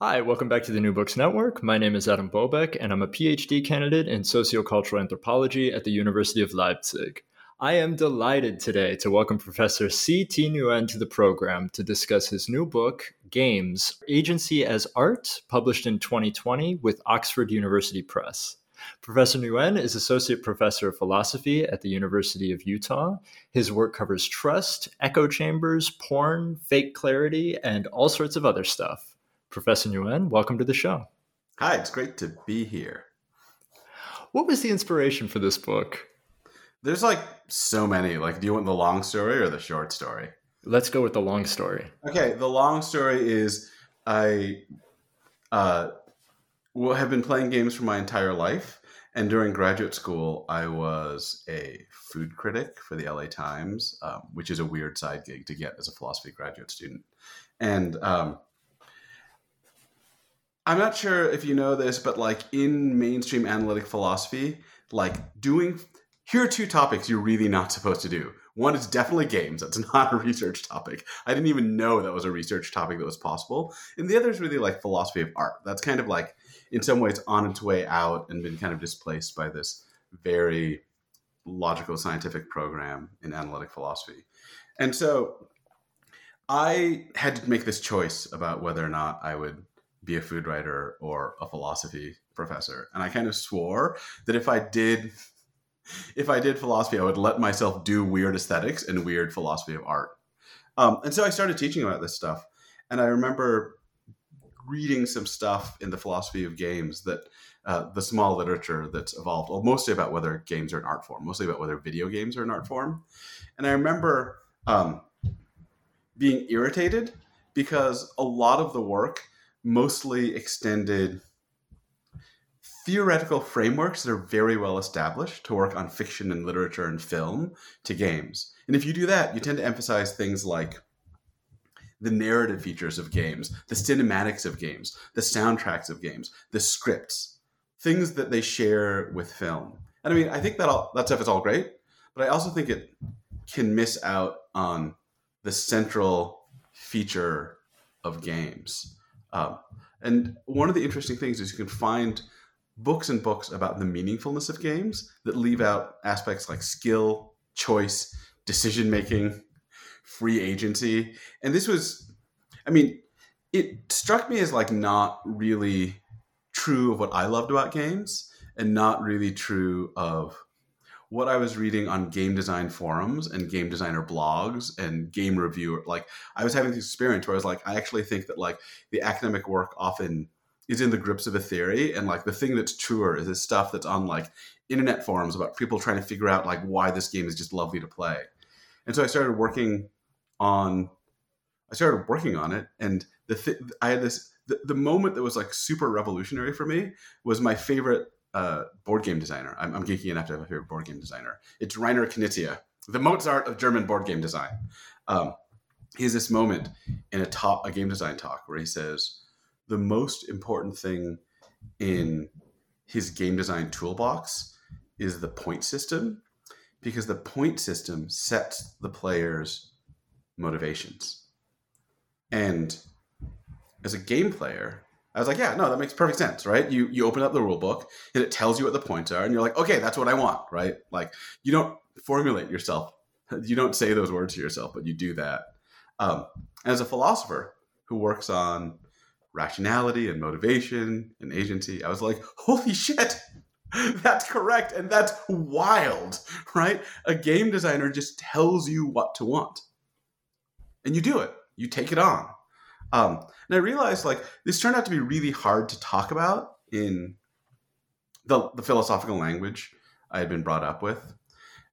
Hi, welcome back to the New Books Network. My name is Adam Bobeck, and I'm a PhD candidate in sociocultural anthropology at the University of Leipzig. I am delighted today to welcome Professor C.T. Nguyen to the program to discuss his new book, Games Agency as Art, published in 2020 with Oxford University Press. Professor Nguyen is Associate Professor of Philosophy at the University of Utah. His work covers trust, echo chambers, porn, fake clarity, and all sorts of other stuff. Professor Nguyen, welcome to the show. Hi, it's great to be here. What was the inspiration for this book? There's like so many. Like, do you want the long story or the short story? Let's go with the long story. Okay, the long story is I uh, have been playing games for my entire life. And during graduate school, I was a food critic for the LA Times, um, which is a weird side gig to get as a philosophy graduate student. And um, I'm not sure if you know this, but like in mainstream analytic philosophy, like doing here are two topics you're really not supposed to do. One is definitely games. That's not a research topic. I didn't even know that was a research topic that was possible. And the other is really like philosophy of art. That's kind of like in some ways on its way out and been kind of displaced by this very logical scientific program in analytic philosophy. And so I had to make this choice about whether or not I would be a food writer or a philosophy professor. And I kind of swore that if I did if I did philosophy, I would let myself do weird aesthetics and weird philosophy of art. Um, and so I started teaching about this stuff. And I remember reading some stuff in the philosophy of games that uh, the small literature that's evolved, well, mostly about whether games are an art form, mostly about whether video games are an art form. And I remember um, being irritated because a lot of the work mostly extended theoretical frameworks that are very well established to work on fiction and literature and film to games. And if you do that, you tend to emphasize things like the narrative features of games, the cinematics of games, the soundtracks of games, the scripts, things that they share with film. And I mean, I think that all that stuff is all great, but I also think it can miss out on the central feature of games. Um, and one of the interesting things is you can find books and books about the meaningfulness of games that leave out aspects like skill, choice, decision making, free agency. And this was, I mean, it struck me as like not really true of what I loved about games and not really true of what I was reading on game design forums and game designer blogs and game review. Like I was having this experience where I was like, I actually think that like the academic work often is in the grips of a theory, and like the thing that's truer is this stuff that's on like internet forums about people trying to figure out like why this game is just lovely to play. And so I started working on, I started working on it, and the th- I had this the, the moment that was like super revolutionary for me was my favorite uh, board game designer. I'm, I'm, geeky enough to have a favorite board game designer. It's Reiner Knizia, the Mozart of German board game design. Um, he has this moment in a talk, a game design talk, where he says the most important thing in his game design toolbox is the point system, because the point system sets the player's motivations. And as a game player, I was like, yeah, no, that makes perfect sense, right? You you open up the rule book and it tells you what the points are, and you're like, okay, that's what I want, right? Like you don't formulate yourself, you don't say those words to yourself, but you do that. Um, as a philosopher, who works on rationality and motivation and agency. I was like, holy shit, that's correct. And that's wild, right? A game designer just tells you what to want. And you do it, you take it on. Um, and I realized like this turned out to be really hard to talk about in the, the philosophical language I had been brought up with.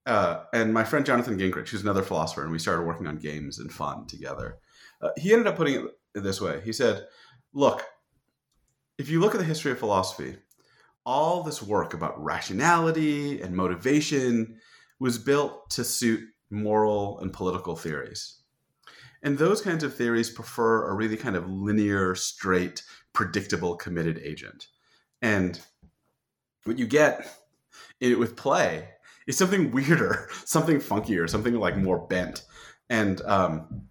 Uh, and my friend Jonathan Gingerich, who's another philosopher, and we started working on games and fun together. Uh, he ended up putting it this way. He said, "Look, if you look at the history of philosophy, all this work about rationality and motivation was built to suit moral and political theories. And those kinds of theories prefer a really kind of linear, straight, predictable, committed agent. And what you get it, with play is something weirder, something funkier, something like more bent. And um,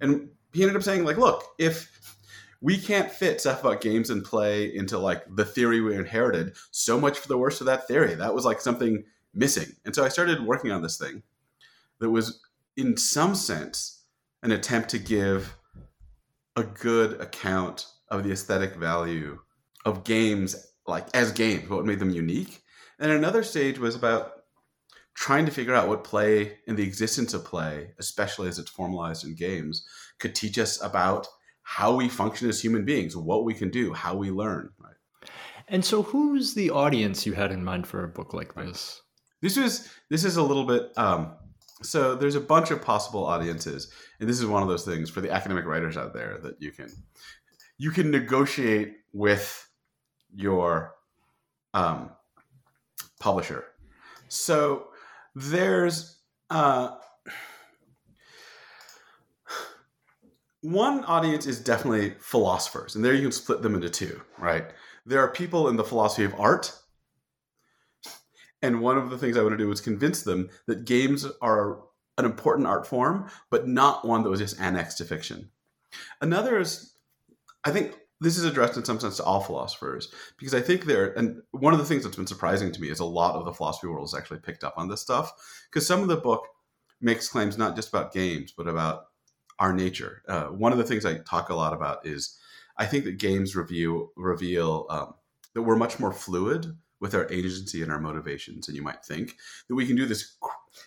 and he ended up saying like, look, if we can't fit stuff about games and play into like the theory we inherited, so much for the worse of that theory. That was like something missing. And so I started working on this thing that was in some sense an attempt to give a good account of the aesthetic value of games like as games, what made them unique. And another stage was about trying to figure out what play and the existence of play, especially as it's formalized in games, could teach us about how we function as human beings, what we can do, how we learn. Right? And so, who's the audience you had in mind for a book like this? This was this is a little bit. Um, so there's a bunch of possible audiences, and this is one of those things for the academic writers out there that you can you can negotiate with your um, publisher. So there's uh, one audience is definitely philosophers, and there you can split them into two, right? There are people in the philosophy of art, and one of the things I want to do is convince them that games are an important art form, but not one that was just annexed to fiction. Another is, I think this is addressed in some sense to all philosophers because I think there, and one of the things that's been surprising to me is a lot of the philosophy world has actually picked up on this stuff because some of the book makes claims not just about games, but about our nature. Uh, one of the things I talk a lot about is I think that games review reveal um, that we're much more fluid with our agency and our motivations And you might think. That we can do this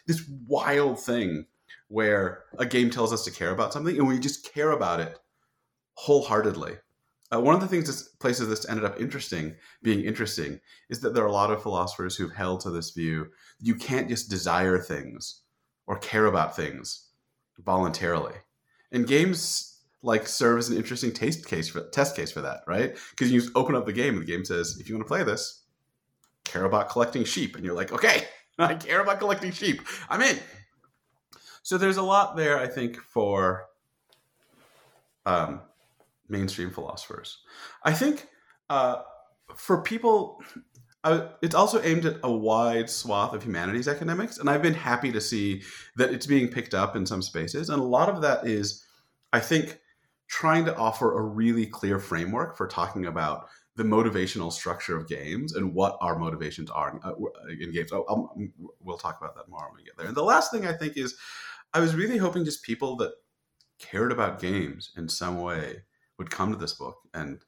this wild thing where a game tells us to care about something and we just care about it wholeheartedly. Uh, one of the things that places this ended up interesting, being interesting, is that there are a lot of philosophers who've held to this view: you can't just desire things or care about things voluntarily and games like serve as an interesting taste case for, test case for that, right? Because you open up the game and the game says, if you want to play this, care about collecting sheep, and you're like, okay, I care about collecting sheep. I'm in. So there's a lot there, I think, for um, mainstream philosophers. I think uh, for people, uh, it's also aimed at a wide swath of humanities academics, and I've been happy to see that it's being picked up in some spaces, and a lot of that is I think trying to offer a really clear framework for talking about the motivational structure of games and what our motivations are uh, in, uh, in games. Oh, I'll, we'll talk about that more when we get there. And the last thing I think is I was really hoping just people that cared about games in some way would come to this book and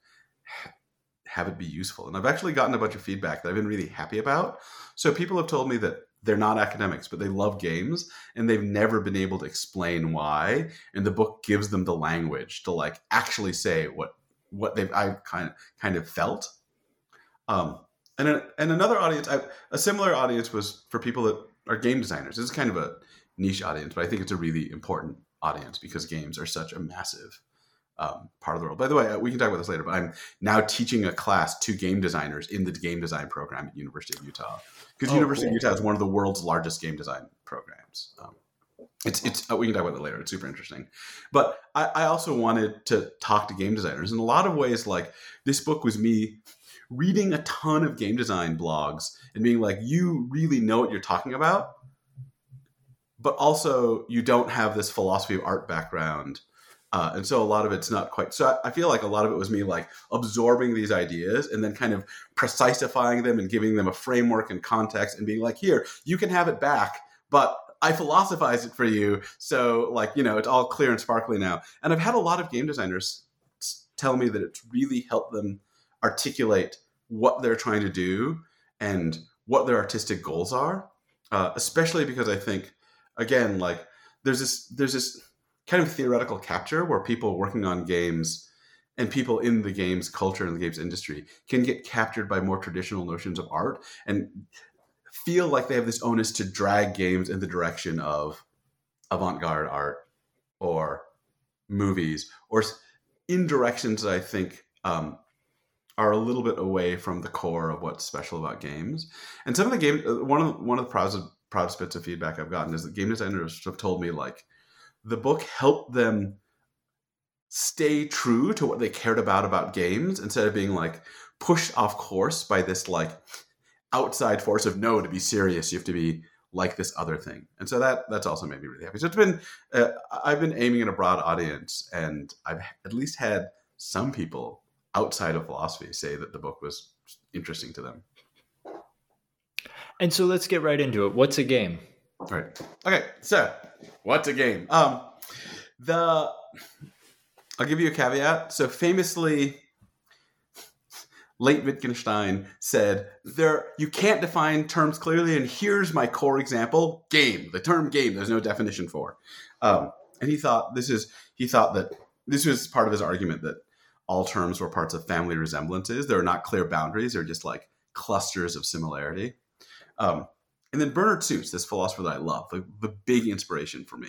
have it be useful. And I've actually gotten a bunch of feedback that I've been really happy about. So people have told me that they're not academics, but they love games and they've never been able to explain why. And the book gives them the language to like actually say what what they've I kind of kind of felt. Um, and a, and another audience, I, a similar audience was for people that are game designers. This is kind of a niche audience, but I think it's a really important audience because games are such a massive um, part of the world. By the way, uh, we can talk about this later, but I'm now teaching a class to game designers in the game design program at University of Utah because oh, University cool. of Utah is one of the world's largest game design programs. Um, it's it's uh, we can talk about that later. It's super interesting, but I, I also wanted to talk to game designers in a lot of ways. Like this book was me reading a ton of game design blogs and being like, you really know what you're talking about, but also you don't have this philosophy of art background uh, and so a lot of it's not quite. So I, I, feel like a lot of it was me like absorbing these ideas and then kind of precisifying them and giving them a framework and context and being like, here, you can have it back, but I philosophize it for you. So like, you know, it's all clear and sparkly now. And I've had a lot of game designers tell me that it's really helped them articulate what they're trying to do and what their artistic goals are. Uh, especially because I think, again, like there's this there's this kind of theoretical capture where people working on games and people in the games culture and the games industry can get captured by more traditional notions of art and feel like they have this onus to drag games in the direction of avant-garde art or movies or in directions that I think um, are a little bit away from the core of what's special about games. And some of the game, uh, one of the, one of the proudest, proudest bits of feedback I've gotten is that game designers have told me like the book helped them stay true to what they cared about about games instead of being like pushed off course by this like outside force of no to be serious you have to be like this other thing. And so that that's also made me really happy. So it's been uh, i've been aiming at a broad audience and i've at least had some people outside of philosophy say that the book was interesting to them. And so let's get right into it. What's a game? All right. Okay so what's a game? Um the I'll give you a caveat. So famously, late Wittgenstein said there you can't define terms clearly, and here's my core example: game. The term game. There's no definition for. Um, and he thought this is he thought that this was part of his argument that all terms were parts of family resemblances. There are not clear boundaries; they're just like clusters of similarity. Um, and then Bernard Suits, this philosopher that I love, the, the big inspiration for me,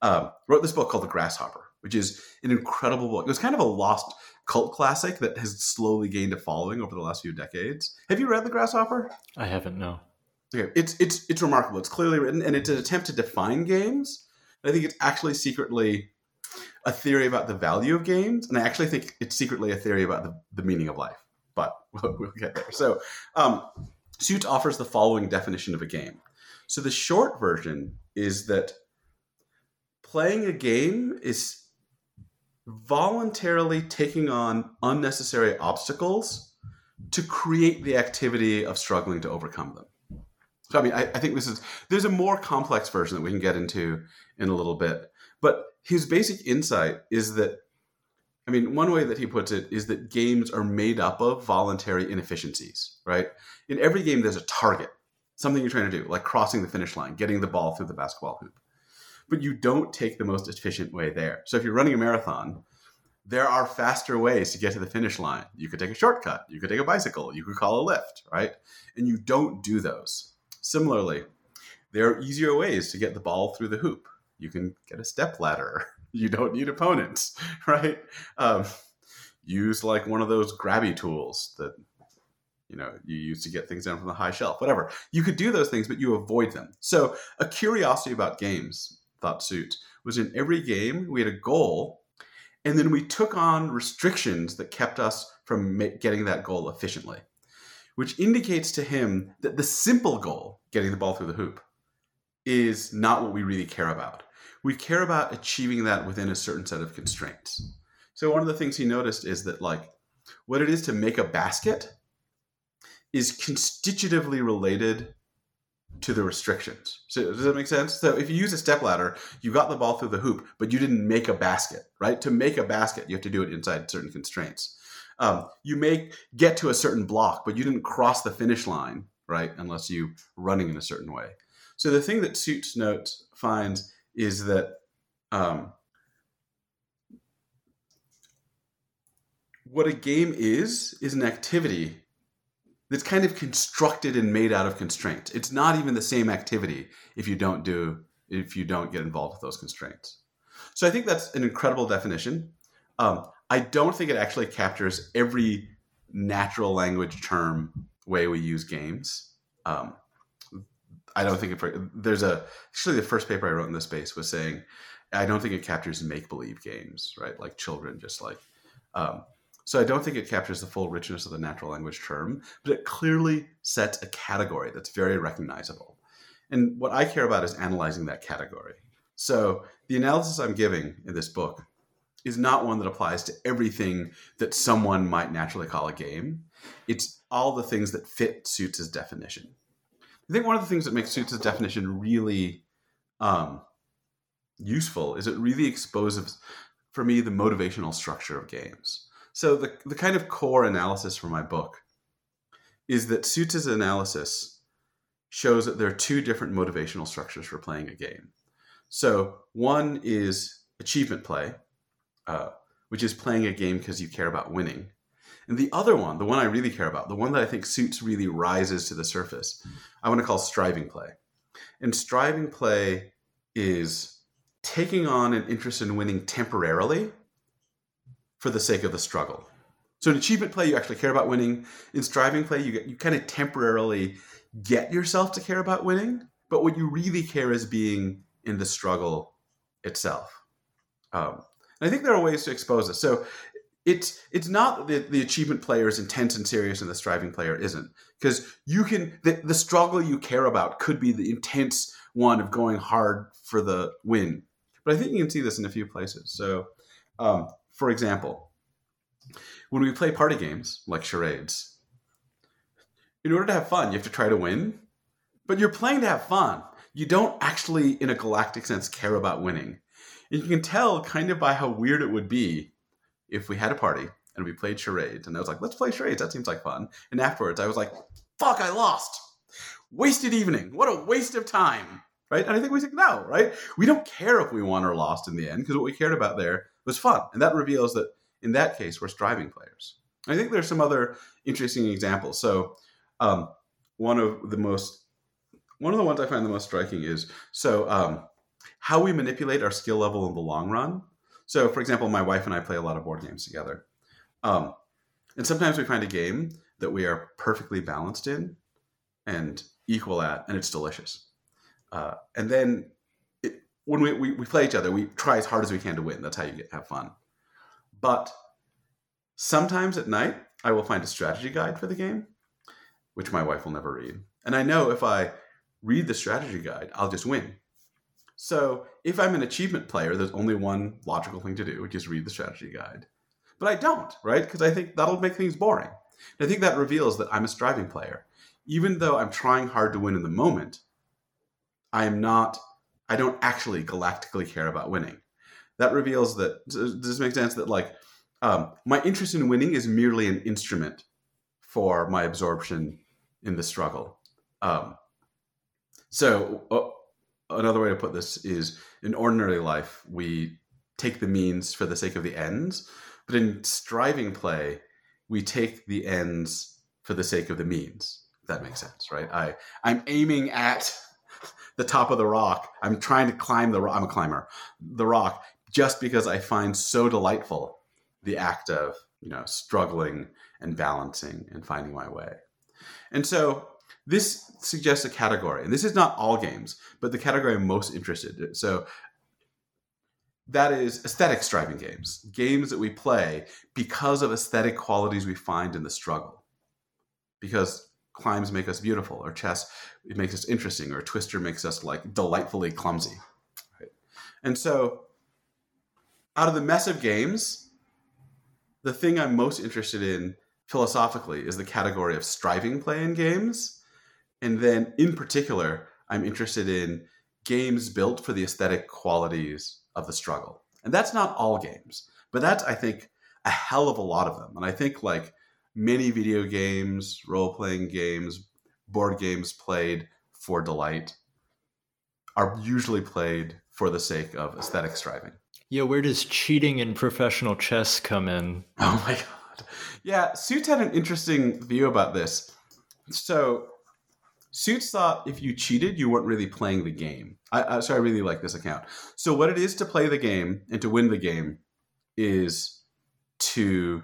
um, wrote this book called The Grasshopper which is an incredible book. It was kind of a lost cult classic that has slowly gained a following over the last few decades. Have you read The Grasshopper? I haven't. No. Okay, it's it's it's remarkable. It's clearly written, and it's an attempt to define games. I think it's actually secretly a theory about the value of games, and I actually think it's secretly a theory about the, the meaning of life. But we'll, we'll get there. So, um, Suits offers the following definition of a game. So the short version is that playing a game is voluntarily taking on unnecessary obstacles to create the activity of struggling to overcome them. So, I mean, I, I, think this is, there's a more complex version that we can get into in a little bit. But his basic insight is that, I mean, one way that he puts it is that games are made up of voluntary inefficiencies, right? In every game, there's a target, something you're trying to do, like crossing the finish line, getting the ball through the basketball hoop but you don't take the most efficient way there. So if you're running a marathon, there are faster ways to get to the finish line. You could take a shortcut, you could take a bicycle, you could call a lift, right? And you don't do those. Similarly, there are easier ways to get the ball through the hoop. You can get a step ladder. You don't need opponents, right? Um, use like one of those grabby tools that you know you use to get things down from the high shelf whatever you could do those things but you avoid them so a curiosity about games thought Suits was in every game we had a goal and then we took on restrictions that kept us from getting that goal efficiently which indicates to him that the simple goal getting the ball through the hoop is not what we really care about. We care about achieving that within a certain set of constraints. So one of the things he noticed is that like what it is to make a basket is constitutively related to the restrictions. So does that make sense? So if you use a step ladder, you got the ball through the hoop, but you didn't make a basket, right? To make a basket, you have to do it inside certain constraints. Um, you may get to a certain block, but you didn't cross the finish line, right? Unless you running in a certain way. So the thing that Suits Note finds is that um, what a game is is an activity that's kind of constructed and made out of constraints. It's not even the same activity if you don't do if you don't get involved with those constraints. So I think that's an incredible definition. Um, I don't think it actually captures every natural language term way we use games. Um, I don't think it, there's a actually the first paper I wrote in this space was saying I don't think it captures make believe games, right? Like children just like um, so I don't think it captures the full richness of the natural language term, but it clearly sets a category that's very recognizable. And what I care about is analyzing that category. So the analysis I'm giving in this book is not one that applies to everything that someone might naturally call a game. It's all the things that fit Suits' definition. I think one of the things that makes Suits' definition really um, useful is it really exposes, for me, the motivational structure of games. So the the kind of core analysis for my book is that Suits' analysis shows that there are two different motivational structures for playing a game. So one is achievement play, uh, which is playing a game because you care about winning. And the other one, the one I really care about, the one that I think Suits really rises to the surface, I want to call striving play. And striving play is taking on an interest in winning temporarily for the sake of the struggle. So in achievement play, you actually care about winning. In striving play, you get, you kind of temporarily get yourself to care about winning, but what you really care is being in the struggle itself. Um, and I think there are ways to expose this. So it's it's not that the achievement player is intense and serious and the striving player isn't because you can the, the struggle you care about could be the intense one of going hard for the win but i think you can see this in a few places so um, for example when we play party games like charades in order to have fun you have to try to win but you're playing to have fun you don't actually in a galactic sense care about winning and you can tell kind of by how weird it would be if we had a party and we played charades, and I was like, let's play charades. That seems like fun. And afterwards, I was like, fuck, I lost. Wasted evening. What a waste of time. Right? And I think we think, no, right? We don't care if we won or lost in the end because what we cared about there was fun. And that reveals that in that case, we're striving players. I think there's some other interesting examples. So, um, one of the most, one of the ones I find the most striking is so um, how we manipulate our skill level in the long run so, for example, my wife and I play a lot of board games together. Um, and sometimes we find a game that we are perfectly balanced in and equal at, and it's delicious. Uh, and then it, when we, we, we, play each other, we try as hard as we can to win. That's how you get have fun. But sometimes at night, I will find a strategy guide for the game, which my wife will never read. And I know if I read the strategy guide, I'll just win so if I'm an achievement player, there's only one logical thing to do, which is read the strategy guide. But I don't, right? Because I think that'll make things boring. And I think that reveals that I'm a striving player. Even though I'm trying hard to win in the moment, I am not, I don't actually galactically care about winning. That reveals that, does this make sense? That like, um, my interest in winning is merely an instrument for my absorption in the struggle. Um, so, uh, another way to put this is in ordinary life, we take the means for the sake of the ends, but in striving play, we take the ends for the sake of the means. that makes sense, right? I I'm aiming at the top of the rock. I'm trying to climb the rock. I'm a climber. The rock just because I find so delightful the act of, you know, struggling and balancing and finding my way. And so this suggests a category, and this is not all games, but the category I'm most interested in. So that is aesthetic striving games, games that we play because of aesthetic qualities we find in the struggle. Because climbs make us beautiful, or chess it makes us interesting, or twister makes us like delightfully clumsy. Right? And so, out of the mess of games, the thing I'm most interested in philosophically is the category of striving play in games and then, in particular, I'm interested in games built for the aesthetic qualities of the struggle. And that's not all games, but that's, I think, a hell of a lot of them. And I think, like many video games, role playing games, board games played for delight are usually played for the sake of aesthetic striving. Yeah, where does cheating in professional chess come in? Oh my god. Yeah, Suits had an interesting view about this. So Suits thought if you cheated, you weren't really playing the game. I, I, so I really like this account. So what it is to play the game and to win the game is to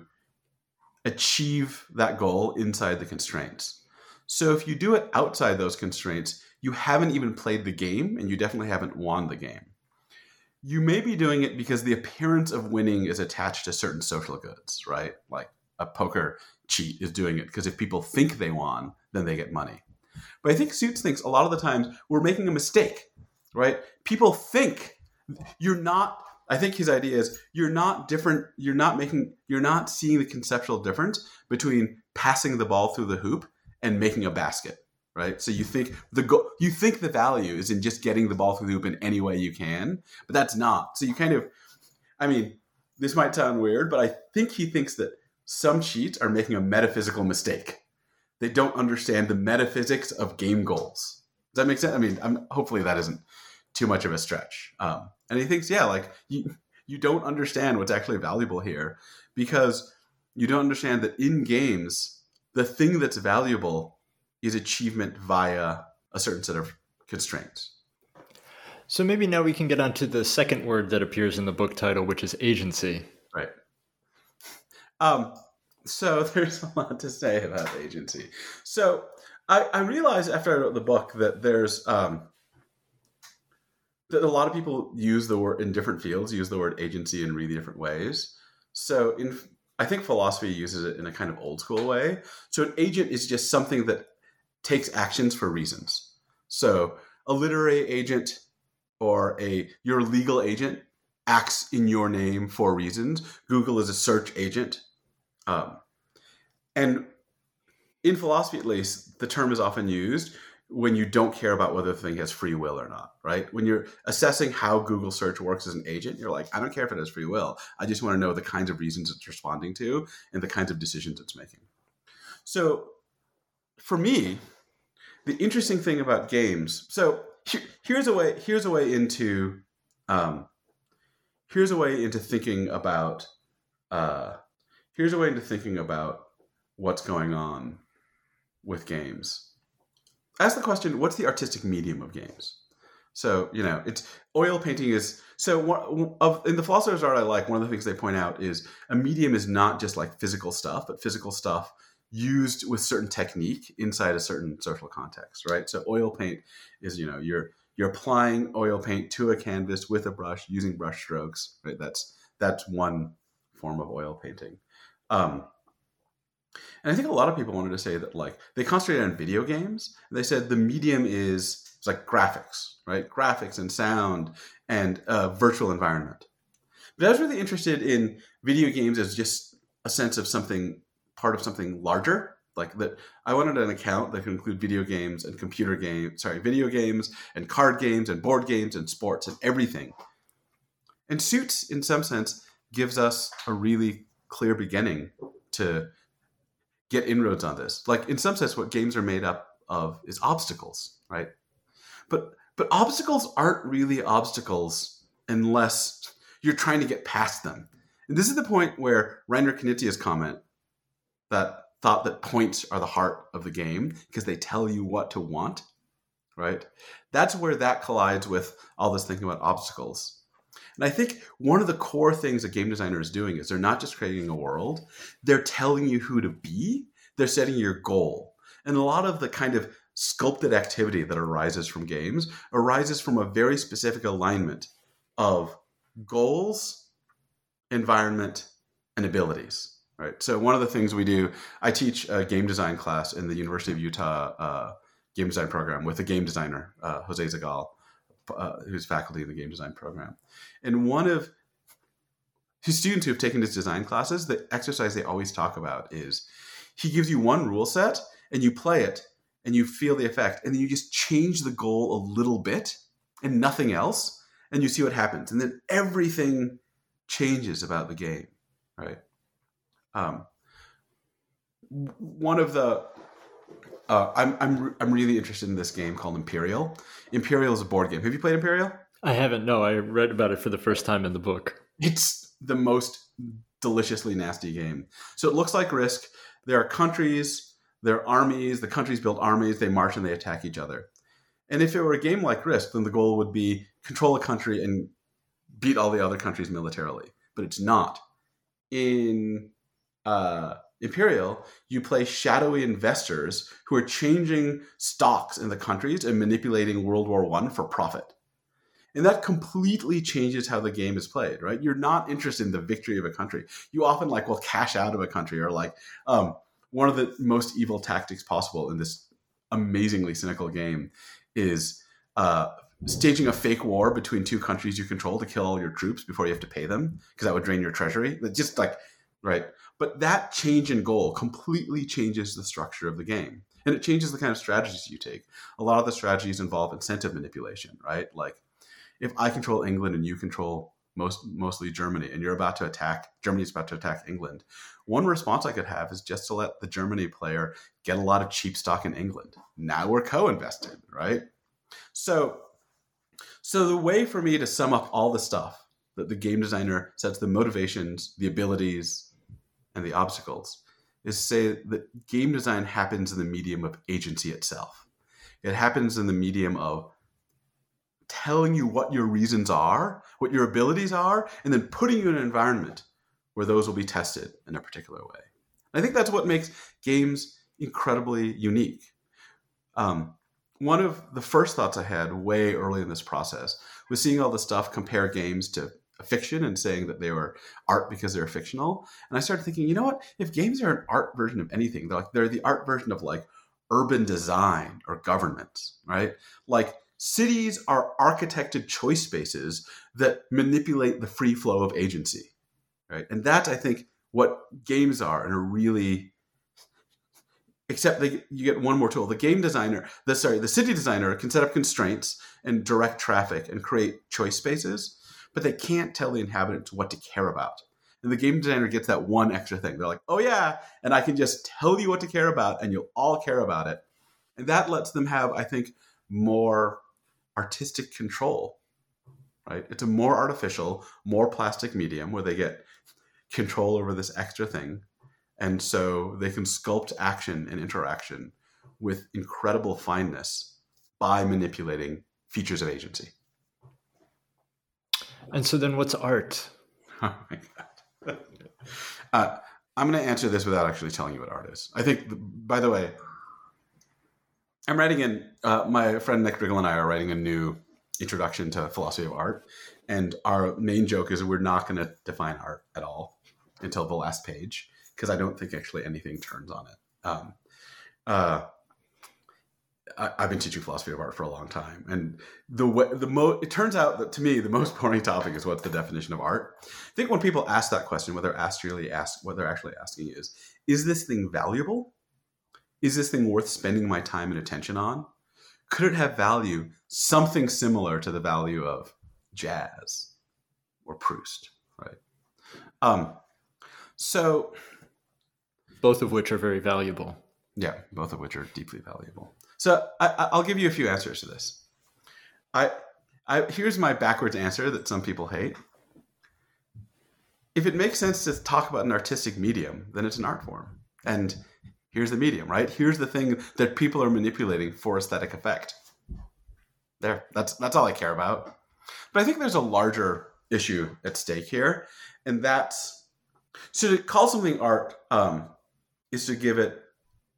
achieve that goal inside the constraints. So if you do it outside those constraints, you haven't even played the game and you definitely haven't won the game. You may be doing it because the appearance of winning is attached to certain social goods, right? Like a poker cheat is doing it because if people think they won, then they get money. But I think Suits thinks a lot of the times we're making a mistake, right? People think you're not. I think his idea is you're not different. You're not making. You're not seeing the conceptual difference between passing the ball through the hoop and making a basket, right? So you think the go- you think the value is in just getting the ball through the hoop in any way you can, but that's not. So you kind of, I mean, this might sound weird, but I think he thinks that some cheats are making a metaphysical mistake. They don't understand the metaphysics of game goals. Does that make sense? I mean, I'm, hopefully that isn't too much of a stretch. Um, and he thinks, yeah, like you, you don't understand what's actually valuable here because you don't understand that in games, the thing that's valuable is achievement via a certain set of constraints. So maybe now we can get on to the second word that appears in the book title, which is agency. Right. Um, so there's a lot to say about agency. So I, I realized after I wrote the book that there's um, a lot of people use the word in different fields use the word agency in really different ways. So in I think philosophy uses it in a kind of old school way. So an agent is just something that takes actions for reasons. So a literary agent or a your legal agent acts in your name for reasons. Google is a search agent. Um, and in philosophy, at least, the term is often used when you don't care about whether the thing has free will or not, right? When you're assessing how Google search works as an agent, you're like, I don't care if it has free will. I just want to know the kinds of reasons it's responding to and the kinds of decisions it's making. So for me, the interesting thing about games, so here's a way, here's a way into, um, here's a way into thinking about, uh, here's a way into thinking about what's going on with games ask the question what's the artistic medium of games? So you know it's oil painting is so one, of in the philosophers art i like one of the things they point out is a medium is not just like physical stuff but physical stuff used with certain technique inside a certain social context right? So oil paint is you know you're you're applying oil paint to a canvas with a brush using brush strokes right? That's that's one form of oil painting. Um, and I think a lot of people wanted to say that like they concentrated on video games. They said the medium is it's like graphics, right? Graphics and sound and a virtual environment. But I was really interested in video games as just a sense of something part of something larger. Like that, I wanted an account that could include video games and computer games. Sorry, video games and card games and board games and sports and everything. And Suits, in some sense, gives us a really clear beginning to get inroads on this. Like in some sense, what games are made up of is obstacles, right? But but obstacles aren't really obstacles unless you're trying to get past them. And this is the point where Reiner Knizia's comment that thought that points are the heart of the game because they tell you what to want, right? That's where that collides with all this thinking about obstacles. And I think one of the core things a game designer is doing is they're not just creating a world, they're telling you who to be, they're setting your goal. And a lot of the kind of sculpted activity that arises from games arises from a very specific alignment of goals, environment, and abilities. Right. So one of the things we do, I teach a game design class in the University of Utah uh, game design program with a game designer, uh, Jose Zagal, uh, who's faculty in the game design program. And one of his students who have taken his design classes, the exercise they always talk about is he gives you one rule set and you play it and you feel the effect and then you just change the goal a little bit and nothing else and you see what happens and then everything changes about the game right um, one of the uh, I'm, I'm, I'm really interested in this game called Imperial. Imperial is a board game. Have you played Imperial? I haven't. No, I read about it for the first time in the book. It's the most deliciously nasty game. So it looks like Risk. There are countries, there are armies. The countries build armies. They march and they attack each other. And if it were a game like Risk, then the goal would be control a country and beat all the other countries militarily. But it's not. In uh, Imperial, you play shadowy investors who are changing stocks in the countries and manipulating World War One for profit. And that completely changes how the game is played, right? You're not interested in the victory of a country. You often like will cash out of a country or like um, one of the most evil tactics possible in this amazingly cynical game is uh, staging a fake war between two countries you control to kill all your troops before you have to pay them because that would drain your treasury. Just like right but that change in goal completely changes the structure of the game. And it changes the kind of strategies you take. A lot of the strategies involve incentive manipulation, right? Like if I control England and you control most mostly Germany, and you're about to attack Germany's about to attack England. One response I could have is just to let the Germany player get a lot of cheap stock in England. Now we're co-invested, right? So, so the way for me to sum up all the stuff that the game designer sets the motivations, the abilities, and the obstacles is to say that game design happens in the medium of agency itself. It happens in the medium of telling you what your reasons are, what your abilities are, and then putting you in an environment where those will be tested in a particular way. I think that's what makes games incredibly unique. Um, one of the first thoughts I had way early in this process was seeing all the stuff compare games to fiction and saying that they were art because they're fictional. And I started thinking, you know what? If games are an art version of anything, they're like they're the art version of like urban design or government, right? Like cities are architected choice spaces that manipulate the free flow of agency, right? And that's I think what games are and are really except they, you get one more tool. The game designer, the sorry, the city designer can set up constraints and direct traffic and create choice spaces but they can't tell the inhabitants what to care about. And the game designer gets that one extra thing. They're like, oh, yeah, and I can just tell you what to care about, and you'll all care about it. And that lets them have, I think, more artistic control, right? It's a more artificial, more plastic medium where they get control over this extra thing. And so they can sculpt action and interaction with incredible fineness by manipulating features of agency. And so then what's art? Oh my God. Uh, I'm going to answer this without actually telling you what art is. I think, by the way, I'm writing in, uh, my friend Nick Riggle and I are writing a new introduction to philosophy of art. And our main joke is we're not going to define art at all until the last page because I don't think actually anything turns on it. Um, uh, I, have been teaching philosophy of art for a long time, and the way, the mo it turns out that to me the most boring topic is what's the definition of art. I think when people ask that question, what they're actually ask what they're actually asking is, is this thing valuable? Is this thing worth spending my time and attention on? Could it have value something similar to the value of jazz or Proust, right? Um, so, both of which are very valuable. Yeah, both of which are deeply valuable. So I, will give you a few answers to this. I, I here's my backwards answer that some people hate. If it makes sense to talk about an artistic medium, then it's an art form. And here's the medium, right? Here's the thing that people are manipulating for aesthetic effect. There, that's that's all I care about. But I think there's a larger issue at stake here, and that's so to call something art um, is to give it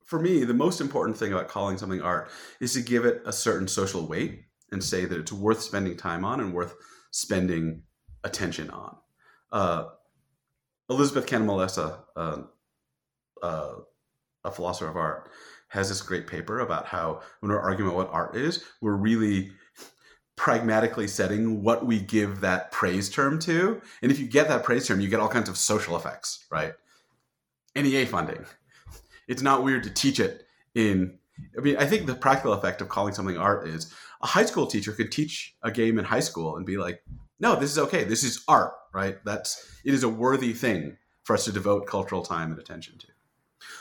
for me, the most important thing about calling something art is to give it a certain social weight and say that it's worth spending time on and worth spending attention on. Uh, Elizabeth Cantalamessa, uh, uh, a philosopher of art, has this great paper about how when we're arguing about what art is, we're really pragmatically setting what we give that praise term to. And if you get that praise term, you get all kinds of social effects, right? NEA funding, it's not weird to teach it in I mean, I think the practical effect of calling something art is a high school teacher could teach a game in high school and be like, no, this is okay. This is art, right? That's it is a worthy thing for us to devote cultural time and attention to.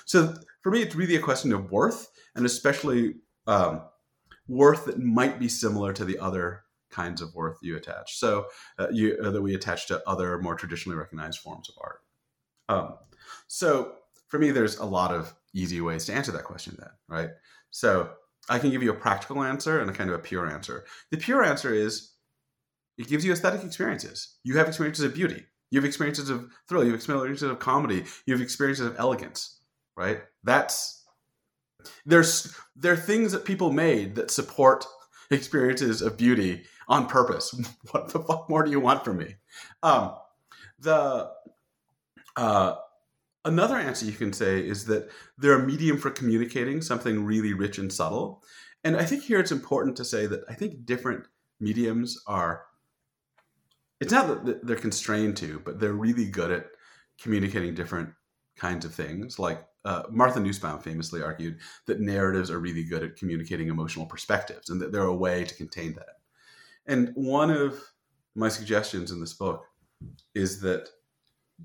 So for me, it's really a question of worth, and especially um, worth that might be similar to the other kinds of worth you attach. So uh, you, uh, that we attach to other more traditionally recognized forms of art. Um, so for me, there's a lot of easy ways to answer that question then, right? So I can give you a practical answer and a kind of a pure answer. The pure answer is it gives you aesthetic experiences. You have experiences of beauty. You have experiences of thrill. You have experiences of comedy. You have experiences of elegance, right? That's there's there are things that people made that support experiences of beauty on purpose. what the fuck more do you want from me? Um, the uh, Another answer you can say is that they're a medium for communicating something really rich and subtle. And I think here it's important to say that I think different mediums are, it's not that they're constrained to, but they're really good at communicating different kinds of things. Like uh, Martha Nussbaum famously argued that narratives are really good at communicating emotional perspectives and that they're a way to contain that. And one of my suggestions in this book is that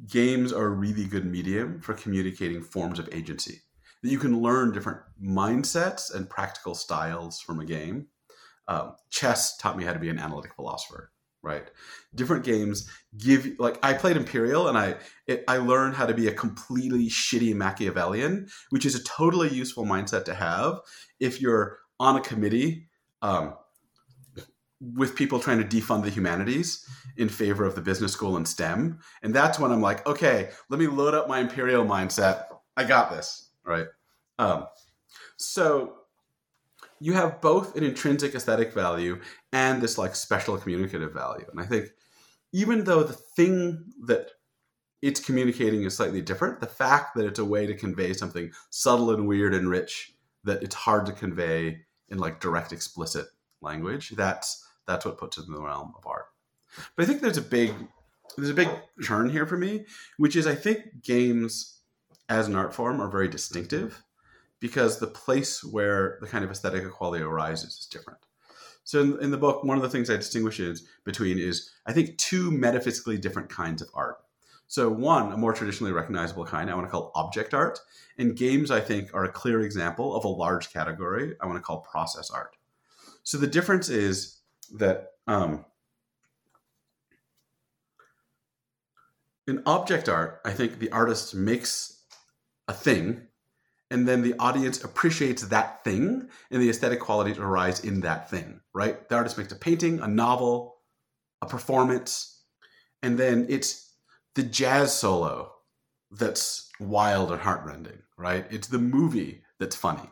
games are a really good medium for communicating forms of agency. That you can learn different mindsets and practical styles from a game. Um, chess taught me how to be an analytic philosopher right different games give like i played imperial and i it, i learned how to be a completely shitty machiavellian which is a totally useful mindset to have if you're on a committee um, with people trying to defund the humanities in favor of the business school and stem. And that's when i'm like okay let me load up my imperial mindset. I got this right? Um, so you have both an intrinsic aesthetic value and this like special communicative value. And I think even though the thing that it's communicating is slightly different, the fact that it's a way to convey something subtle and weird and rich that it's hard to convey in like direct explicit language, that's that's what puts it in the realm of art. But I think there's a big there's a big turn here for me, which is I think games as an art form are very distinctive because the place where the kind of aesthetic equality arises is different. So in, in, the book, one of the things I distinguish is between is I think two metaphysically different kinds of art. So one, a more traditionally recognizable kind, I want to call object art, and games I think are a clear example of a large category I want to call process art. So the difference is that um, in object art, I think the artist makes a thing and then the audience appreciates that thing and the aesthetic qualities arise in that thing right? The artist makes a painting a novel a performance and then it's the jazz solo that's wild and heartrending right? It's the movie that's funny.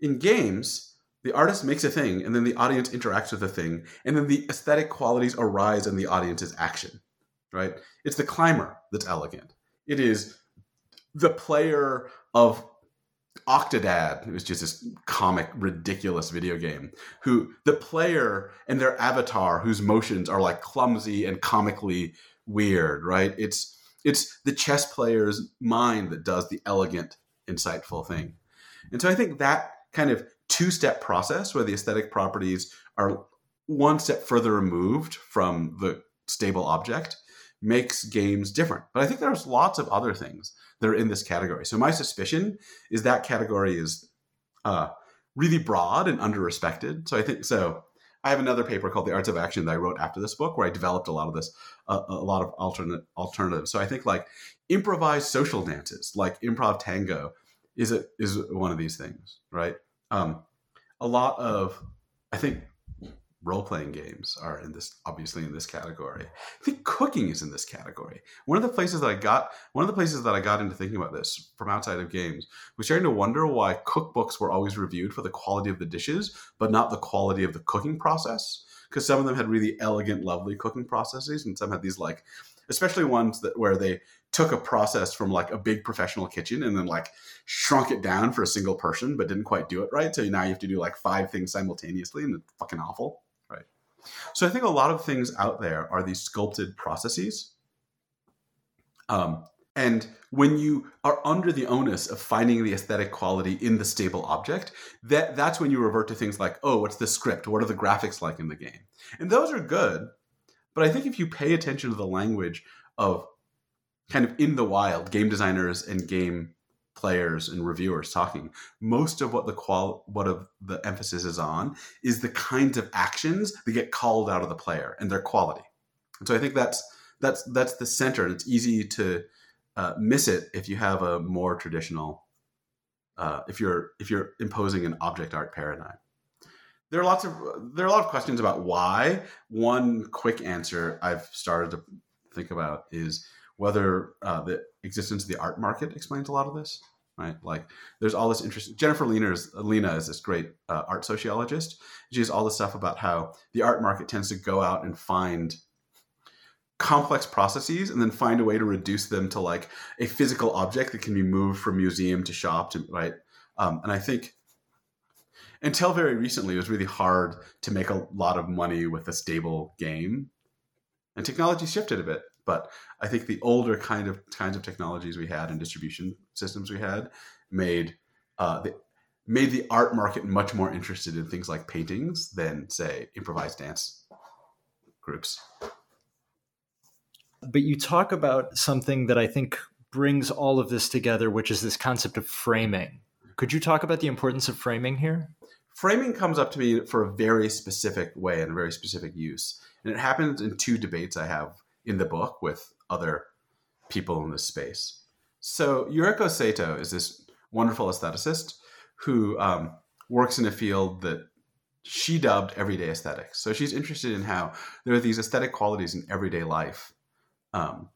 In games the artist makes a thing and then the audience interacts with the thing and then the aesthetic qualities arise in the audience's action right it's the climber that's elegant it is the player of Octodad, it was just this comic, ridiculous video game, who the player and their avatar, whose motions are like clumsy and comically weird, right? It's it's the chess player's mind that does the elegant, insightful thing. And so I think that kind of two-step process where the aesthetic properties are one step further removed from the stable object makes games different. But I think there's lots of other things that are in this category. So my suspicion is that category is uh, really broad and under-respected. So I think so. I have another paper called The Arts of Action that I wrote after this book, where I developed a lot of this, uh, a lot of alternate alternatives. So I think like improvised social dances, like improv tango, is a, is one of these things, right? Um, a lot of I think role playing games are in this obviously in this category. I think cooking is in this category. One of the places that I got one of the places that I got into thinking about this from outside of games was starting to wonder why cookbooks were always reviewed for the quality of the dishes, but not the quality of the cooking process. Because some of them had really elegant, lovely cooking processes, and some had these like, especially ones that where they took a process from like a big professional kitchen and then like shrunk it down for a single person, but didn't quite do it right. So now you have to do like five things simultaneously, and it's fucking awful. Right? So I think a lot of things out there are these sculpted processes. Um, and when you are under the onus of finding the aesthetic quality in the stable object, that, that's when you revert to things like, oh, what's the script? What are the graphics like in the game? And those are good. But I think if you pay attention to the language of kind of in the wild, game designers and game players and reviewers talking most of what the qual what of the emphasis is on is the kinds of actions that get called out of the player and their quality. And so i think that's that's that's the center and it's easy to uh, miss it if you have a more traditional uh, if you're if you're imposing an object art paradigm there are lots of there are a lot of questions about why. One quick answer i've started to think about is whether uh, the existence of the art market explains a lot of this right? Like there's all this interest jennifer lena is, lena is this great uh, art sociologist. She has all this stuff about how the art market tends to go out and find complex processes and then find a way to reduce them to like a physical object that can be moved from museum to shop to right? Um, and i think until very recently it was really hard to make a lot of money with a stable game and technology shifted a bit but I think the older kind of kinds of technologies we had and distribution systems we had made uh, the, made the art market much more interested in things like paintings than say improvised dance groups. But you talk about something that I think brings all of this together, which is this concept of framing. Could you talk about the importance of framing here? Framing comes up to me for a very specific way and a very specific use. And it happens in two debates I have in the book with other people in this space. So, Yuriko Saito is this wonderful aestheticist who um, works in a field that she dubbed everyday aesthetics. So, she's interested in how there are these aesthetic qualities in everyday life um,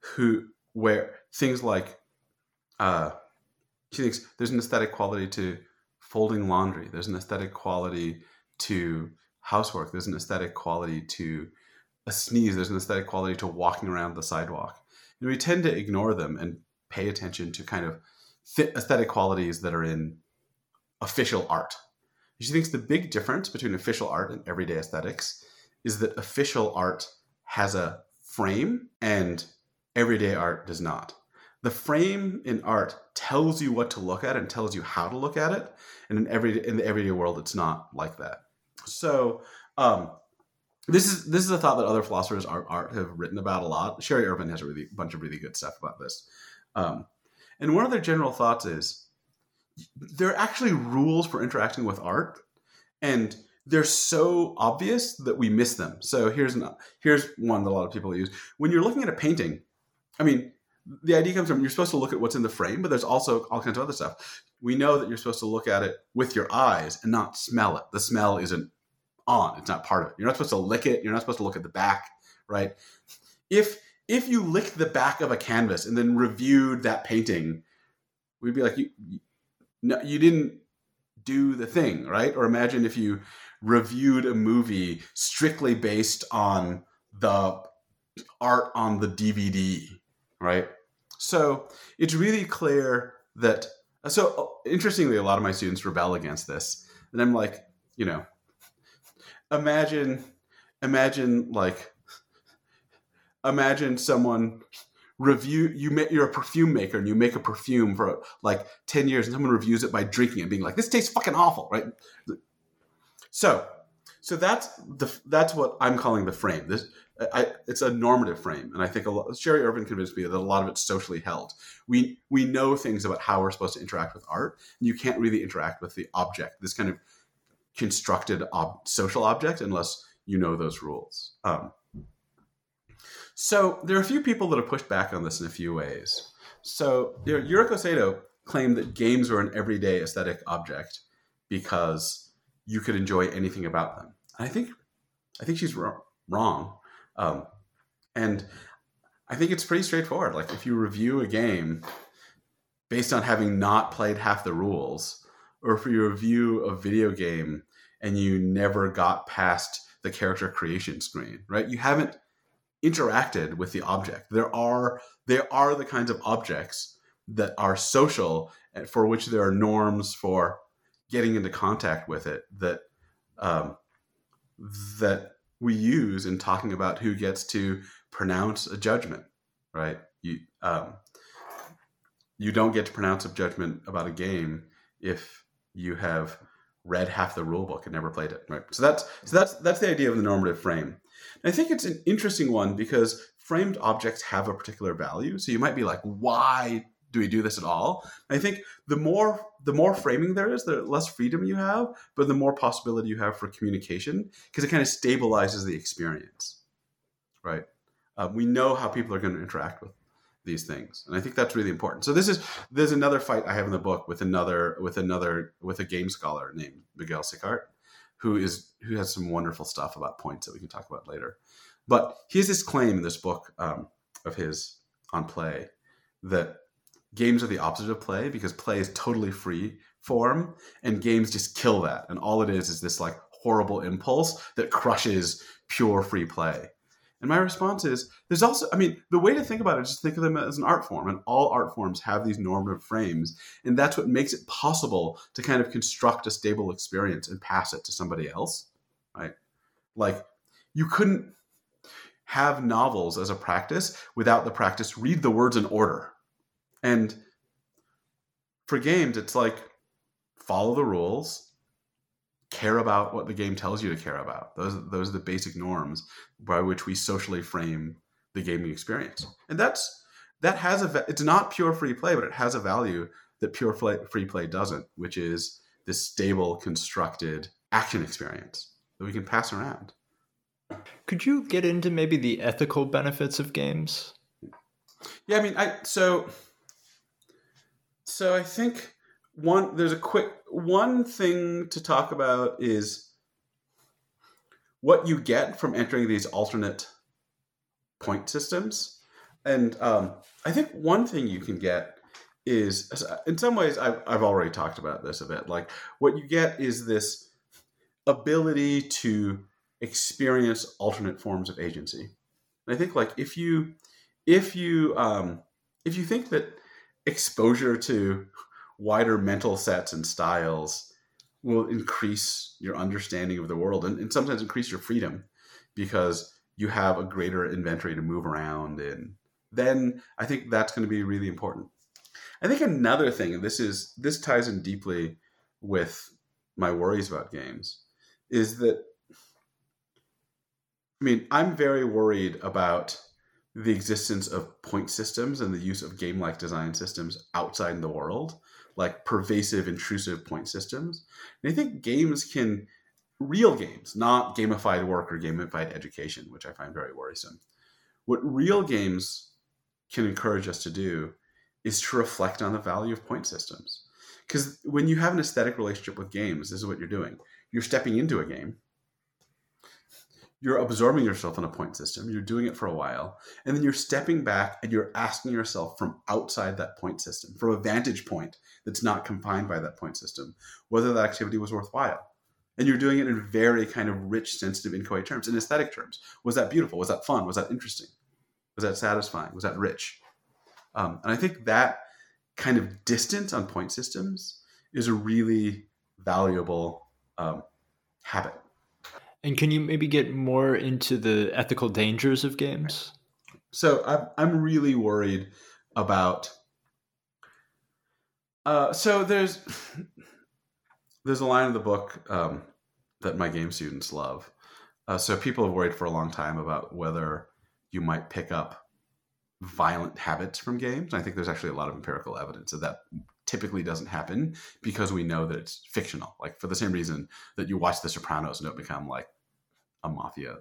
who where things like uh, she thinks there's an aesthetic quality to folding laundry. There's an aesthetic quality to housework. There's an aesthetic quality to a sneeze. There's an aesthetic quality to walking around the sidewalk. And we tend to ignore them and pay attention to kind of aesthetic qualities that are in official art. She thinks the big difference between official art and everyday aesthetics is that official art has a frame and everyday art does not. The frame in art tells you what to look at and tells you how to look at it, and in every in the everyday world, it's not like that. So, um, this is this is a thought that other philosophers art, art have written about a lot. Sherri Irvin has a really bunch of really good stuff about this. Um, and one of their general thoughts is there are actually rules for interacting with art, and they're so obvious that we miss them. So here's an, here's one that a lot of people use. When you're looking at a painting, I mean, the idea comes from you're supposed to look at what's in the frame, but there's also all kinds of other stuff. We know that you're supposed to look at it with your eyes and not smell it. The smell isn't on; it's not part of it. You're not supposed to lick it. You're not supposed to look at the back, right? If if you licked the back of a canvas and then reviewed that painting, we'd be like, you, you no, you didn't do the thing, right? Or imagine if you reviewed a movie strictly based on the art on the DVD, right? So it's really clear that. So interestingly, a lot of my students rebel against this, and I'm like, you know, imagine, imagine like, imagine someone review you make you're a perfume maker and you make a perfume for like 10 years and someone reviews it by drinking it being like this tastes fucking awful right so so that's the that's what i'm calling the frame this I, it's a normative frame, and I think a lot, Sherri Irvin convinced me that a lot of it's socially held. We we know things about how we're supposed to interact with art, and you can't really interact with the object, this kind of constructed ob- social object, unless you know those rules. Um, so there are a few people that have pushed back on this in a few ways. So you know, Yuriko Saito claimed that games were an everyday aesthetic object because you could enjoy anything about them. And I think I think she's wrong. Um, and I think it's pretty straightforward. Like if you review a game based on having not played half the rules, or if you review a video game and you never got past the character creation screen, right? You haven't interacted with the object. There are there are the kinds of objects that are social and for which there are norms for getting into contact with it that um, that we use in talking about who gets to pronounce a judgment, right? You um, you don't get to pronounce a judgment about a game if you have read half the rule book and never played it, right? So that's so that's that's the idea of the normative frame. And I think it's an interesting one because framed objects have a particular value. So you might be like, why do we do this at all? I think the more the more framing there is, the less freedom you have, but the more possibility you have for communication because it kind of stabilizes the experience, right? Uh, we know how people are going to interact with these things, and I think that's really important. So this is there's another fight I have in the book with another with another with a game scholar named Miguel Sicart, who is who has some wonderful stuff about points that we can talk about later. But he has this claim in this book um, of his on play that games are the opposite of play because play is totally free form and games just kill that. And all it is is this like horrible impulse that crushes pure free play. And my response is there's also i mean the way to think about it is just think of them as an art form and all art forms have these normative frames and that's what makes it possible to kind of construct a stable experience and pass it to somebody else right? Like you couldn't have novels as a practice without the practice read the words in order and for games, it's like follow the rules, care about what the game tells you to care about. Those those are the basic norms by which we socially frame the gaming experience. And that's that has a it's not pure free play, but it has a value that pure free play doesn't, which is this stable constructed action experience that we can pass around. Could you get into maybe the ethical benefits of games? Yeah, I mean, I so so I think one there's a quick one thing to talk about is what you get from entering these alternate point systems, and um, I think one thing you can get is in some ways I've, I've already talked about this a bit. Like what you get is this ability to experience alternate forms of agency. And i think like if you if you um if you think that exposure to wider mental sets and styles will increase your understanding of the world and, and sometimes increase your freedom because you have a greater inventory to move around in. Then i think that's going to be really important. I think another thing and this is this ties in deeply with my worries about games is that i mean i'm very worried about the existence of point systems and the use of game like design systems outside in the world, like pervasive, intrusive point systems. And I think games can, real games, not gamified work or gamified education, which I find very worrisome. What real games can encourage us to do is to reflect on the value of point systems. Because when you have an aesthetic relationship with games, this is what you're doing. You're stepping into a game you're absorbing yourself in a point system, you're doing it for a while, and then you're stepping back and you're asking yourself from outside that point system, from a vantage point that's not confined by that point system, whether that activity was worthwhile. And you're doing it in very kind of rich, sensitive, inchoate terms, in aesthetic terms. Was that beautiful? Was that fun? Was that interesting? Was that satisfying? Was that rich? Um, and I think that kind of distance on point systems is a really valuable um, habit and can you maybe get more into the ethical dangers of games? So I'm I'm really worried about. Uh, so there's there's a line in the book um, that my game students love. Uh, so people have worried for a long time about whether you might pick up violent habits from games. I think there's actually a lot of empirical evidence that that typically doesn't happen because we know that it's fictional. Like for the same reason that you watch The Sopranos and don't become like a mafia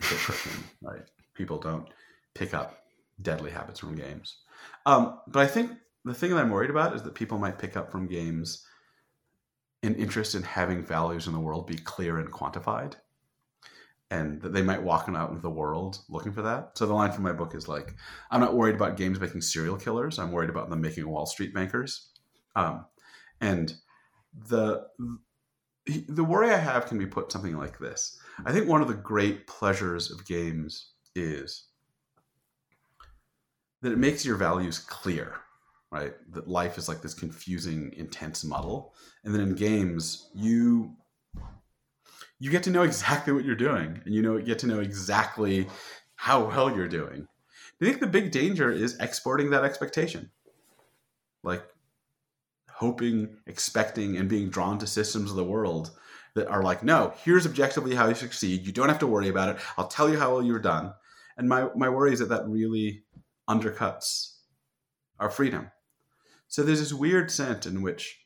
person, right? People don't pick up deadly habits from games. Um, but I think the thing that I'm worried about is that people might pick up from games an interest in having values in the world be clear and quantified. And that they might walk out into the world looking for that. So the line from my book is like, I'm not worried about games making serial killers. I'm worried about them making Wall Street bankers. Um, and the the worry I have can be put something like this. I think one of the great pleasures of games is that it makes your values clear, right? That life is like this confusing, intense muddle. And then in games, you you get to know exactly what you're doing and you know get to know exactly how well you're doing. I think the big danger is exporting that expectation. Like hoping, expecting, and being drawn to systems of the world that are like, no, here's objectively how you succeed. You don't have to worry about it. I'll tell you how well you're done. And my, my worry is that that really undercuts our freedom. So there's this weird sense in which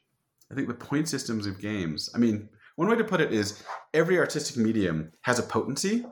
I think the point systems of games, I mean, one way to put it is every artistic medium has a potency.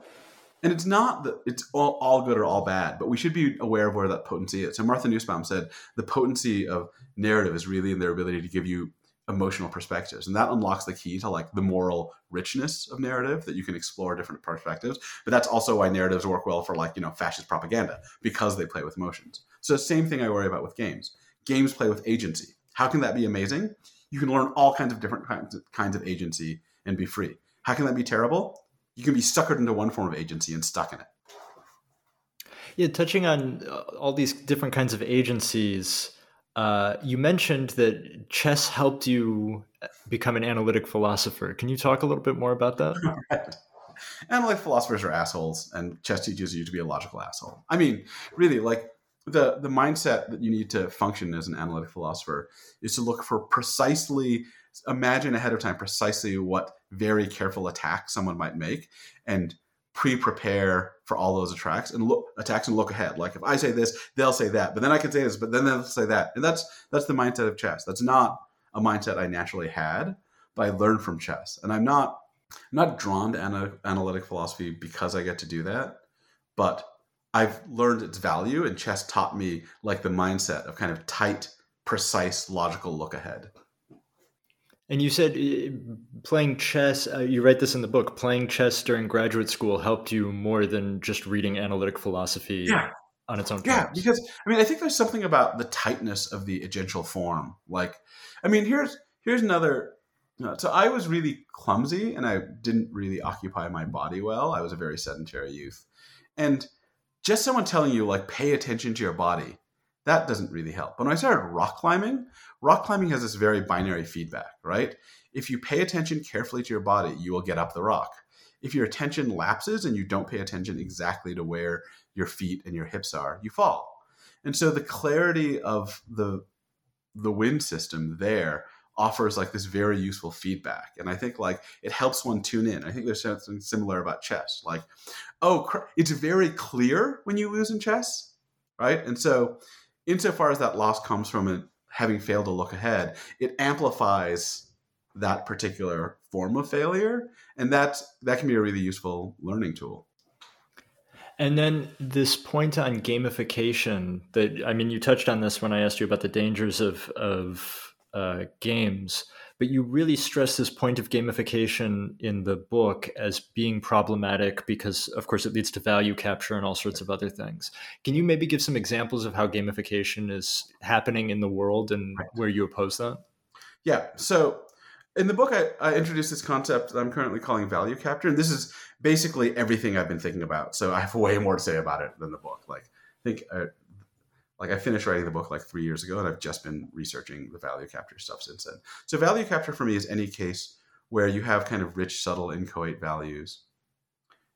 And it's not that it's all, all good or all bad, but we should be aware of where that potency is. So Martha Nussbaum said the potency of narrative is really in their ability to give you emotional perspectives. And that unlocks the key to like the moral richness of narrative that you can explore different perspectives. But that's also why narratives work well for like you know fascist propaganda because they play with emotions. So same thing i worry about with games. Games play with agency. How can that be amazing? You can learn all kinds of different kinds of, kinds of agency and be free. How can that be terrible you can be suckered into one form of agency and stuck in it yeah touching on uh, all these different kinds of agencies uh, you mentioned that chess helped you become an analytic philosopher. Can you talk a little bit more about that? right. Analytic philosophers are assholes, and chess teaches you to be a logical asshole. I mean, really, like the the mindset that you need to function as an analytic philosopher is to look for precisely, imagine ahead of time precisely what very careful attack someone might make and pre-prepare for all those attacks and look attacks and look ahead. Like if I say this, they'll say that, but then I can say this, but then they'll say that. And that's that's the mindset of chess. That's not a mindset I naturally had, but I learned from chess. And I'm not I'm not drawn to ana- analytic philosophy because I get to do that, but I've learned its value and chess taught me like the mindset of kind of tight, precise, logical look ahead. And you said uh, playing chess, uh, you write this in the book, playing chess during graduate school helped you more than just reading analytic philosophy yeah. on its own Yeah, terms. because I mean, I think there's something about the tightness of the agential form. Like, I mean, here's here's another. You know, so I was really clumsy and I didn't really occupy my body well. I was a very sedentary youth, and just someone telling you like pay attention to your body that doesn't really help. But When I started rock climbing, rock climbing has this very binary feedback, right? If you pay attention carefully to your body, you will get up the rock. If your attention lapses and you don't pay attention exactly to where your feet and your hips are, you fall. And so the clarity of the the wind system there offers like this very useful feedback and i think like it helps one tune in i think there's something similar about chess like oh it's very clear when you lose in chess right and so insofar as that loss comes from it having failed to look ahead, it amplifies that particular form of failure, and that's that can be a really useful learning tool. And then this point on gamification that I mean, you touched on this when I asked you about the dangers of of uh, games, but you really stress this point of gamification in the book as being problematic because, of course, it leads to value capture and all sorts of other things. Can you maybe give some examples of how gamification is happening in the world and right. where you oppose that? Yeah. So in the book, I, I introduced this concept that I'm currently calling value capture, and this is basically everything I've been thinking about. So I have way more to say about it than the book. Like, I think uh, like I finished writing the book like three years ago, and I've just been researching the value capture stuff since then. So value capture for me is any case where you have kind of rich, subtle, inchoate values,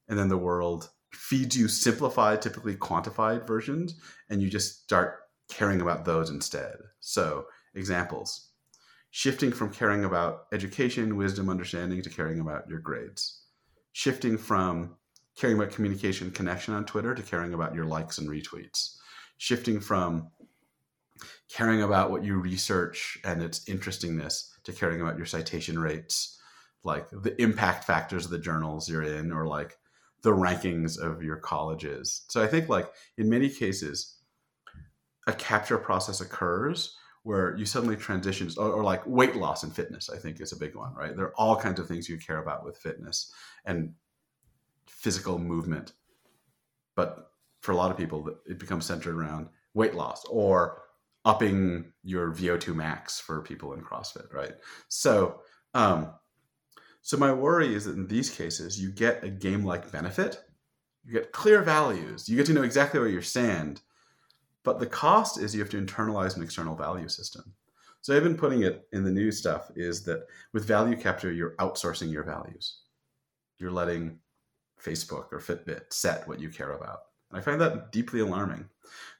and then the world feeds you simplified, typically quantified versions, and you just start caring about those instead. So examples. Shifting from caring about education, wisdom, understanding to caring about your grades. Shifting from caring about communication, connection on Twitter to caring about your likes and retweets shifting from caring about what you research and its interestingness to caring about your citation rates, like the impact factors of the journals you're in, or like the rankings of your colleges. So I think like in many cases, a capture process occurs where you suddenly transition, or, or, like weight loss and fitness, I think is a big one, right? There are all kinds of things you care about with fitness and physical movement. But for a lot of people, it becomes centered around weight loss or upping your VO2 max for people in CrossFit, right? So, um, so my worry is that in these cases, you get a game-like benefit, you get clear values, you get to know exactly where you stand, but the cost is you have to internalize an external value system. So I've been putting it in the new stuff is that with value capture, you're outsourcing your values. You're letting Facebook or Fitbit set what you care about. I find that deeply alarming.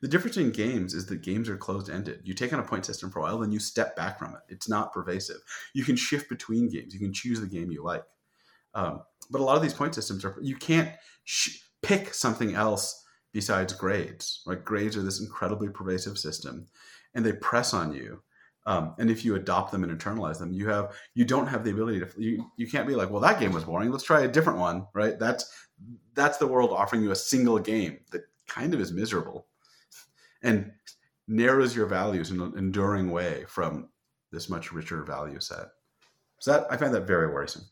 The difference in games is that games are closed ended. You take on a point system for a while, then you step back from it. It's not pervasive. You can shift between games. You can choose the game you like. Um, but a lot of these point systems are you can't sh- pick something else besides grades. Like grades are this incredibly pervasive system, and they press on you. Um, and if you adopt them and internalize them, you have you don't have the ability to you you can't be like, well, that game was boring. Let's try a different one, right? That's that's the world offering you a single game that kind of is miserable and narrows your values in an enduring way from this much richer value set. So that I find that very worrisome.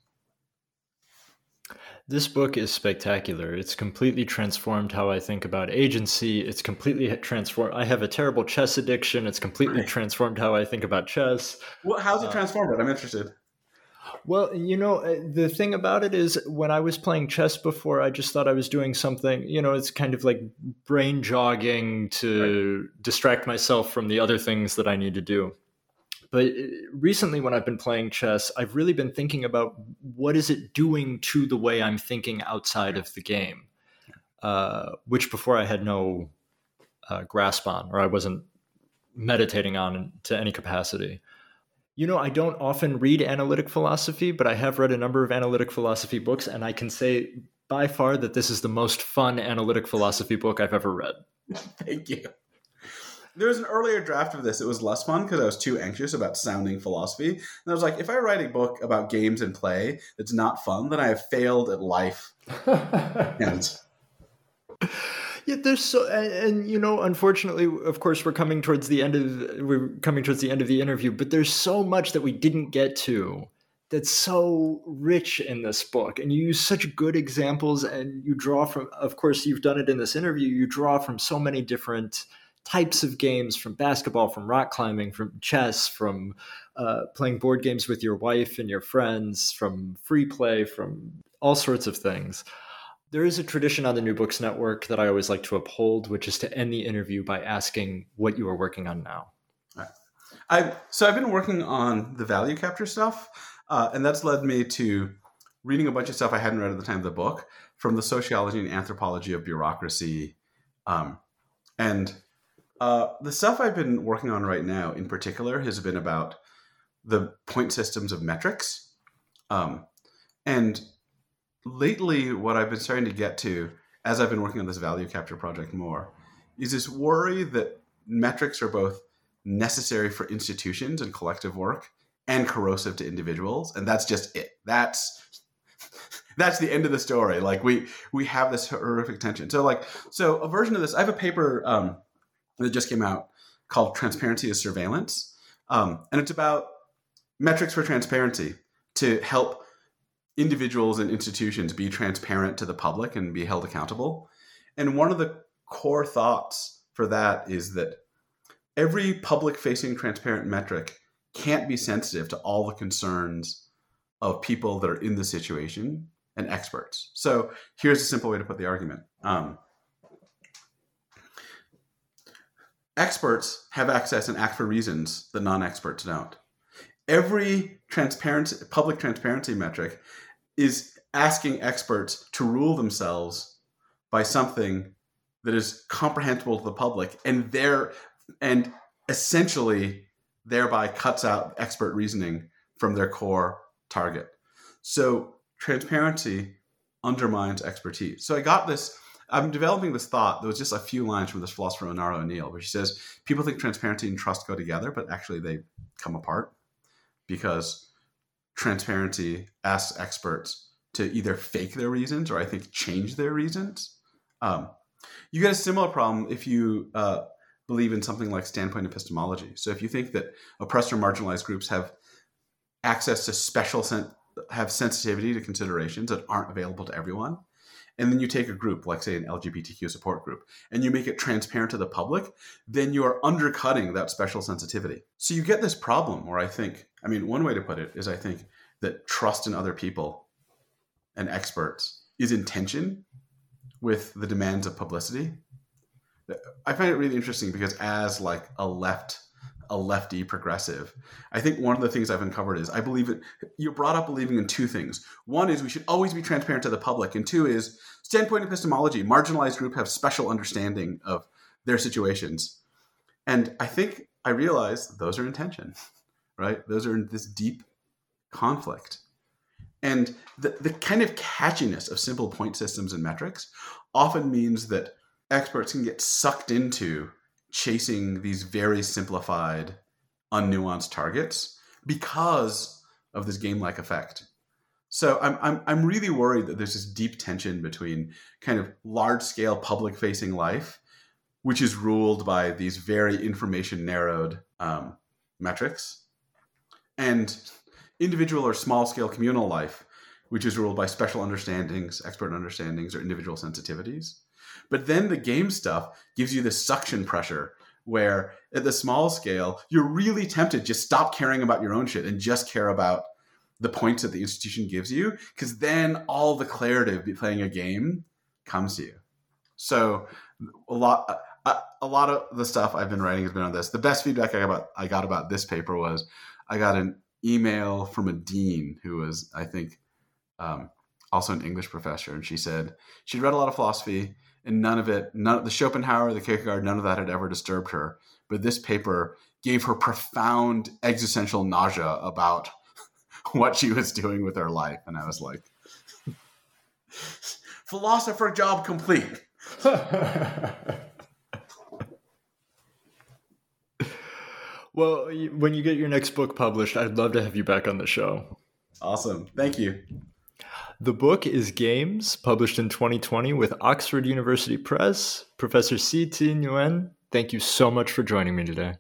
This book is spectacular. It's completely transformed how I think about agency. It's completely transformed. I have a terrible chess addiction. It's completely transformed how I think about chess. Well, how's it uh, transformed it? I'm interested. Well, you know, uh, the thing about it is when I was playing chess before, I just thought I was doing something, you know, it's kind of like brain jogging to right. distract myself from the other things that I need to do. But uh, recently, when I've been playing chess, I've really been thinking about what is it doing to the way I'm thinking outside of the game, uh, which before I had no uh, grasp on, or I wasn't meditating on to any capacity. You know, I don't often read analytic philosophy, but I have read a number of analytic philosophy books, and I can say by far that this is the most fun analytic philosophy book I've ever read. Thank you. There was an earlier draft of this. It was less fun because I was too anxious about sounding philosophy. And I was like, if I write a book about games and play that's not fun, then I have failed at life. and yeah, there's so, and, and, you know, unfortunately, of course, we're coming towards the end of we're coming towards the end of the interview, but there's so much that we didn't get to that's so rich in this book, and you use such good examples, and you draw from. Of course, you've done it in this interview. You draw from so many different types of games from basketball, from rock climbing, from chess, from uh, playing board games with your wife and your friends, from free play, from all sorts of things. There is a tradition on the New Books Network that I always like to uphold, which is to end the interview by asking what you are working on now. I so I've been working on the value capture stuff, uh, and that's led me to reading a bunch of stuff I hadn't read at the time of the book from the sociology and anthropology of bureaucracy, um, and uh, the stuff I've been working on right now, in particular, has been about the point systems of metrics, um, and lately, what I've been starting to get to as I've been working on this value capture project more is this worry that metrics are both necessary for institutions and collective work and corrosive to individuals. And that's just it. That's that's the end of the story. Like we we have this horrific tension. So like so a version of this i have a paper um, that just came out called transparency as surveillance um, and it's about metrics for transparency to help individuals and institutions be transparent to the public and be held accountable. And one of the core thoughts for that is that every public facing transparent metric can't be sensitive to all the concerns of people that are in the situation and experts. So here's a simple way to put the argument. Um, experts have access and act for reasons that non-experts don't. Every transparency, public transparency metric is asking experts to rule themselves by something that is comprehensible to the public and there and essentially thereby cuts out expert reasoning from their core target. So transparency undermines expertise. So I got this I'm developing this thought. There was just a few lines from this philosopher Onora O'Neill, where she says people think transparency and trust go together, but actually they come apart because transparency asks experts to either fake their reasons or I think change their reasons. Um, you get a similar problem if you uh, believe in something like standpoint epistemology. So if you think that oppressed or marginalized groups have access to special sen- have sensitivity to considerations that aren't available to everyone, and then you take a group like say an lgbtq support group and you make it transparent to the public then you are undercutting that special sensitivity. So you get this problem where i think i mean one way to put it is i think that trust in other people and experts is in tension with the demands of publicity. I find it really interesting because as like a left a lefty progressive. I think one of the things I've uncovered is I believe it. You brought up believing in two things. One is we should always be transparent to the public, and two is standpoint epistemology. Marginalized group have special understanding of their situations, and I think I realize those are in tension, right? Those are in this deep conflict, and the the kind of catchiness of simple point systems and metrics often means that experts can get sucked into chasing these very simplified, unnuanced targets because of this game-like effect. So I'm, I'm, I'm really worried that there's this deep tension between kind of large-scale public-facing life, which is ruled by these very information-narrowed um, metrics, and individual or small-scale communal life, which is ruled by special understandings, expert understandings, or individual sensitivities. But then the game stuff gives you this suction pressure where at the small scale, you're really tempted just stop caring about your own shit and just care about the points that the institution gives you, because then all the clarity of playing a game comes to you. So a lot, a, a, lot of the stuff I've been writing has been on this. The best feedback I got about I got about this paper was I got an email from a dean who was I think um, also an English professor, and she said she'd read a lot of philosophy and none of it, none of the Schopenhauer, the Kierkegaard, none of that had ever disturbed her. But this paper gave her profound existential nausea about what she was doing with her life. And I was like, philosopher job complete. well, when you get your next book published, I'd love to have you back on the show. Awesome. Thank you. The book is Games, published in 2020 with Oxford University Press. Professor C. Thi Nguyen, thank you so much for joining me today.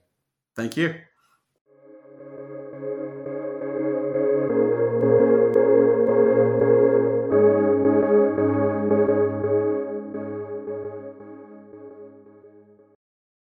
Thank you.